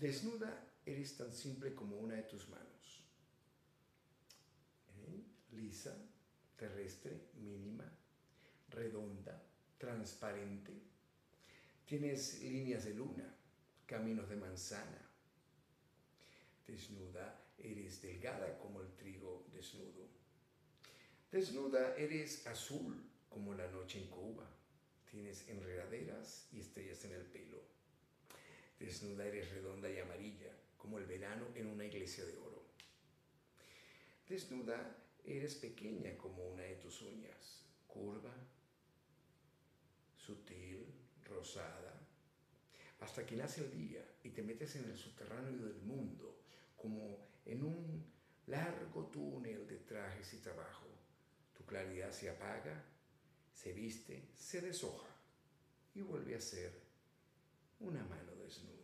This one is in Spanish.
Desnuda eres tan simple como una de tus manos. ¿Eh? Lisa, terrestre, mínima, redonda, transparente. Tienes líneas de luna, caminos de manzana. Desnuda eres delgada como el trigo desnudo. Desnuda eres azul como la noche en Cuba. Tienes enredaderas y estrellas en el. Desnuda eres redonda y amarilla como el verano en una iglesia de oro. Desnuda eres pequeña como una de tus uñas, curva, sutil, rosada, hasta que nace el día y te metes en el subterráneo del mundo, como en un largo túnel de trajes y trabajo. Tu claridad se apaga, se viste, se deshoja y vuelve a ser una mano desnuda.